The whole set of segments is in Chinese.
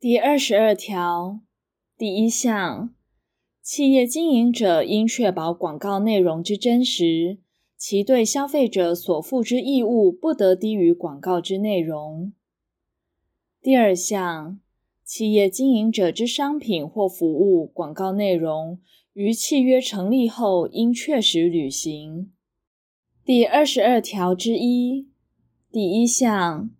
第二十二条第一项，企业经营者应确保广告内容之真实，其对消费者所负之义务不得低于广告之内容。第二项，企业经营者之商品或服务广告内容于契约成立后应确实履行。第二十二条之一第一项。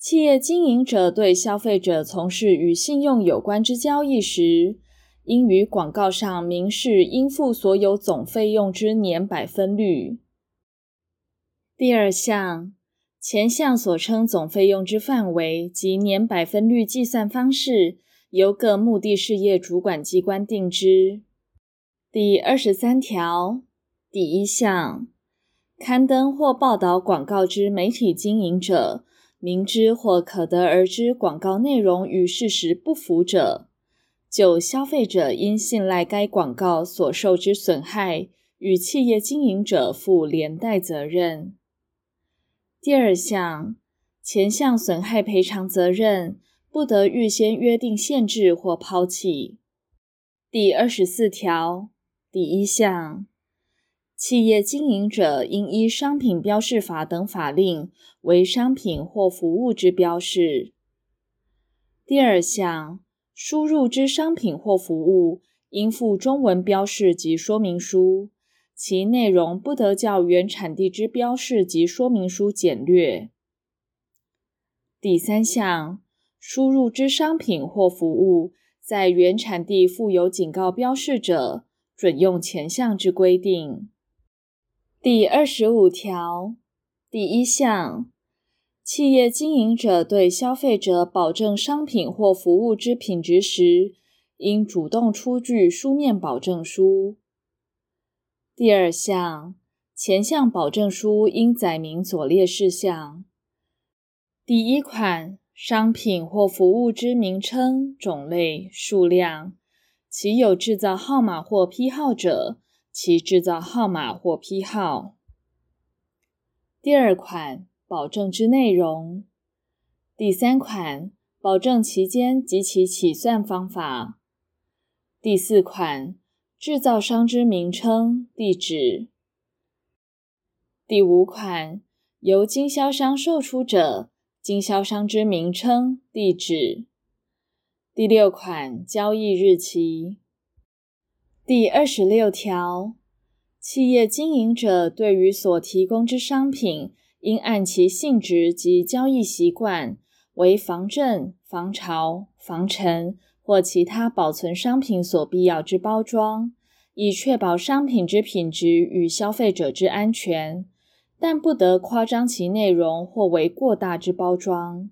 企业经营者对消费者从事与信用有关之交易时，应于广告上明示应付所有总费用之年百分率。第二项，前项所称总费用之范围及年百分率计算方式，由各目的事业主管机关定之。第二十三条第一项，刊登或报道广告之媒体经营者，明知或可得而知广告内容与事实不符者，就消费者因信赖该广告所受之损害，与企业经营者负连带责任。第二项，前项损害赔偿责任不得预先约定限制或抛弃。第二十四条第一项。企业经营者应依商品标示法等法令为商品或服务之标示。第二项，输入之商品或服务应附中文标示及说明书，其内容不得较原产地之标示及说明书简略。第三项，输入之商品或服务在原产地附有警告标示者，准用前项之规定。第二十五条第一项，企业经营者对消费者保证商品或服务之品质时，应主动出具书面保证书。第二项，前项保证书应载明左列事项：第一款，商品或服务之名称、种类、数量，其有制造号码或批号者，其制造号码或批号。第二款，保证之内容。第三款，保证期间及其起算方法。第四款，制造商之名称、地址。第五款，由经销商售出者，经销商之名称、地址。第六款，交易日期。第二十六条。企业经营者对于所提供之商品，应按其性质及交易习惯，为防震、防潮、防尘或其他保存商品所必要之包装，以确保商品之品质与消费者之安全，但不得夸张其内容或为过大之包装。